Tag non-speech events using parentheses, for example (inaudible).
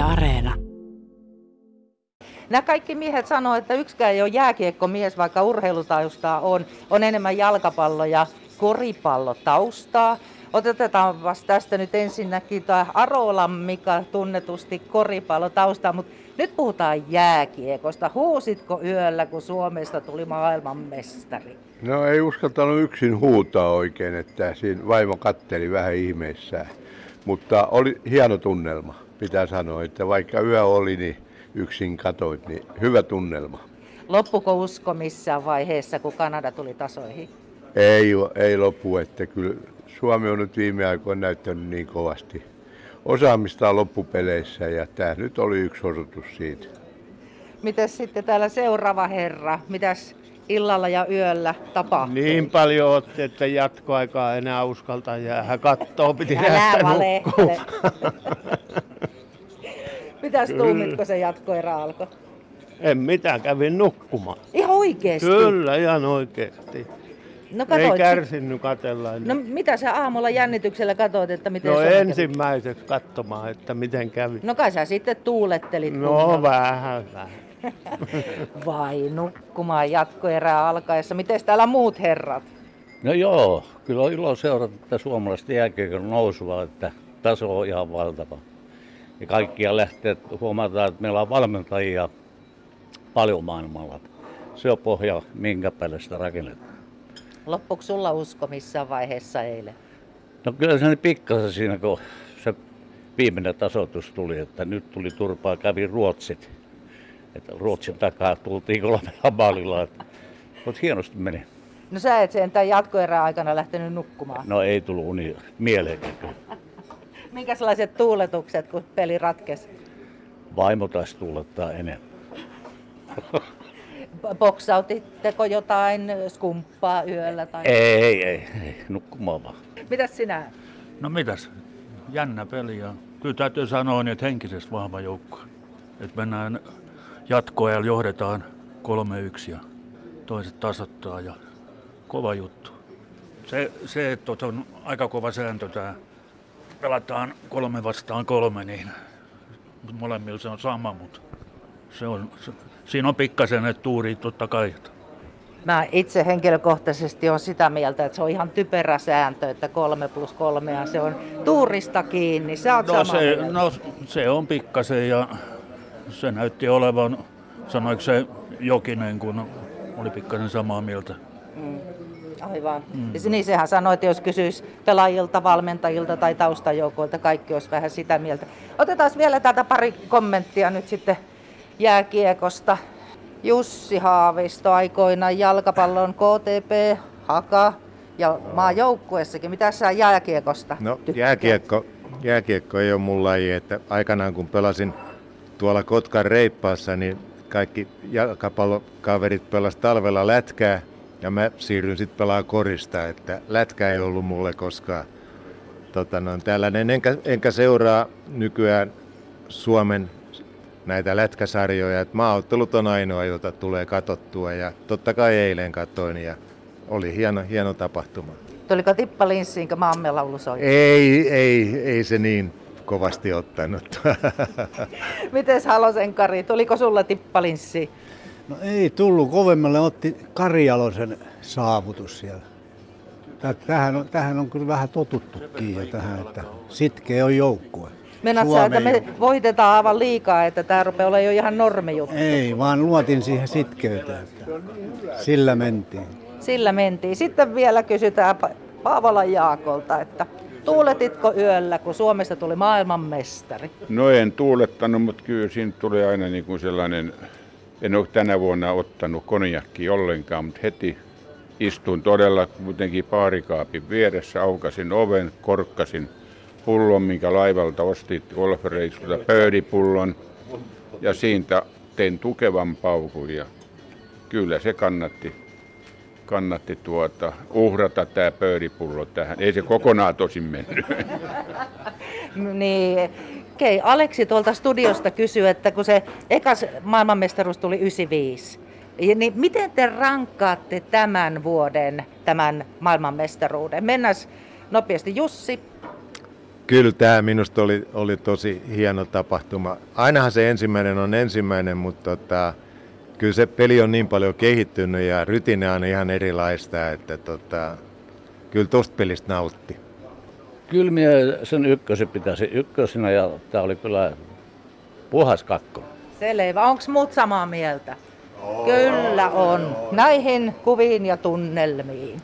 Yle Areena. Nämä kaikki miehet sanoo, että yksikään ei ole jääkiekkomies, vaikka urheilutaustaa on. On enemmän jalkapallo- ja koripallotaustaa. Otetaan vasta tästä nyt ensinnäkin tämä Arola, mikä tunnetusti koripallotaustaa, mutta nyt puhutaan jääkiekosta. Huusitko yöllä, kun Suomesta tuli maailmanmestari? No ei uskaltanut yksin huutaa oikein, että siinä vaimo katteli vähän ihmeissään. Mutta oli hieno tunnelma, pitää sanoa, että vaikka yö oli, niin yksin katoit, niin hyvä tunnelma. Loppuko usko missään vaiheessa, kun Kanada tuli tasoihin? Ei, ei lopu, että kyllä Suomi on nyt viime aikoina näyttänyt niin kovasti osaamista loppupeleissä ja tämä nyt oli yksi osoitus siitä. Mitäs sitten täällä seuraava herra? Mitäs illalla ja yöllä tapahtuu? Niin paljon otti, että jatkoaikaa enää uskalta jäädä kattoo. Piti Älä valehtele. Mitäs tuumitko se jatkoerä alkoi? En mitään, kävin nukkumaan. Ihan oikeesti? Kyllä, ihan oikeasti. No Ei katoit. kärsinyt katella. No mitä sä aamulla jännityksellä katsoit, että miten no ensimmäiseksi katsomaan, että miten kävi. No kai sä sitten tuulettelit No kunnolla. vähän, vähän. (laughs) Vai nukkumaan jatkoerää alkaessa. Miten täällä muut herrat? No joo, kyllä on ilo seurata tätä suomalaista jääkiekon nousua, että taso on ihan valtava. Ja kaikkia lähtee, huomataan, että meillä on valmentajia paljon maailmalla. Se on pohja, minkä päälle sitä rakennetaan. Loppuiko sulla usko missään vaiheessa eilen? No kyllä se nyt pikkasen siinä, kun se viimeinen tasoitus tuli, että nyt tuli turpaa, kävi Ruotsit. Että Ruotsin takaa tultiin kolmella maalilla, mutta hienosti meni. No sä et sentään jatkoerän aikana lähtenyt nukkumaan. No ei tullut uni mieleenkään. Minkälaiset tuuletukset, kun peli ratkesi? Vaimo taisi tuulettaa enemmän. (laughs) Boksautitteko jotain skumppaa yöllä? Tai... Ei, ei, ei, nukkumaan vaan. Mitäs sinä? No mitäs, jännä peli ja kyllä täytyy sanoa, niin, että henkisesti vahva joukko. Että mennään jatkoajalla, johdetaan 3-1 ja toiset tasoittaa ja kova juttu. Se, se että on aika kova sääntö tämä, pelataan kolme vastaan kolme, niin molemmilla se on sama, mutta se on, se, siinä on pikkasen, että tuuri totta kai. Mä itse henkilökohtaisesti on sitä mieltä, että se on ihan typerä sääntö, että kolme plus kolme ja se on tuurista kiinni. Sä oot No samaa se, mieltä. no se on pikkasen ja se näytti olevan, sanoiko se Jokinen, kun oli pikkasen samaa mieltä. Aivan. Mm. Niin sehän sanoi, että jos kysyisi pelaajilta, valmentajilta tai taustajoukoilta, kaikki olisi vähän sitä mieltä. Otetaan vielä täältä pari kommenttia nyt sitten jääkiekosta. Jussi Haavisto aikoinaan jalkapallon KTP, Haka ja maajoukkuessakin. Mitä sä jääkiekosta No tykkäät? jääkiekko, jääkiekko ei ole mun laji, että aikanaan kun pelasin tuolla Kotkan reippaassa, niin kaikki jalkapallokaverit pelas talvella lätkää ja mä siirryin sitten pelaamaan korista, että lätkä ei ollut mulle koskaan tota noin, tällainen, enkä, enkä seuraa nykyään Suomen näitä lätkäsarjoja, että maaottelut on ainoa, jota tulee katottua ja totta kai eilen katoin ja oli hieno, hieno tapahtuma. Tuliko Tippa Linssiinkö maamme laulu soi? Ei, ei, ei se niin kovasti ottanut. (laughs) Mites Halosen Kari, tuliko sulla Tippa Linssi? No ei tullut, kovemmalle otti Karjalosen saavutus siellä. Tä- Tähän on, tähän on kyllä vähän totuttukin jo tähän, että sitkeä on joukkue. Meinaat sä, että me voitetaan aivan liikaa, että tämä rupeaa olemaan jo ihan normijuttu. Ei, vaan luotin siihen sitkeyteen. että Sillä mentiin. Sillä mentiin. Sitten vielä kysytään Pa- Paavolan Jaakolta, että tuuletitko yöllä, kun Suomesta tuli maailmanmestari? No en tuulettanut, mutta kyllä siinä tuli aina niin kuin sellainen, en ole tänä vuonna ottanut konjakki ollenkaan, mutta heti istuin todella kuitenkin paarikaapin vieressä, aukasin oven, korkkasin pullon, minkä laivalta ostit golfreissulta, pöydipullon ja siitä tein tukevan paukun ja kyllä se kannatti, kannatti tuota, uhrata tämä pöydipullo tähän. Ei se kokonaan tosin mennyt. (laughs) Niin, Okei, Aleksi tuolta studiosta kysyy, että kun se ekas maailmanmestaruus tuli 95, ja niin miten te rankkaatte tämän vuoden, tämän maailmanmestaruuden? Mennään nopeasti. Jussi, Kyllä tämä minusta oli, oli tosi hieno tapahtuma. Ainahan se ensimmäinen on ensimmäinen, mutta tota, kyllä se peli on niin paljon kehittynyt ja rytine on ihan erilaista, että tota, kyllä tosta pelistä nautti. Kyllä minä sen ykkösen pitäisi ykkösenä ja tämä oli kyllä puhas kakko. Selvä. Onko muut samaa mieltä? Kyllä on. Näihin kuviin ja tunnelmiin.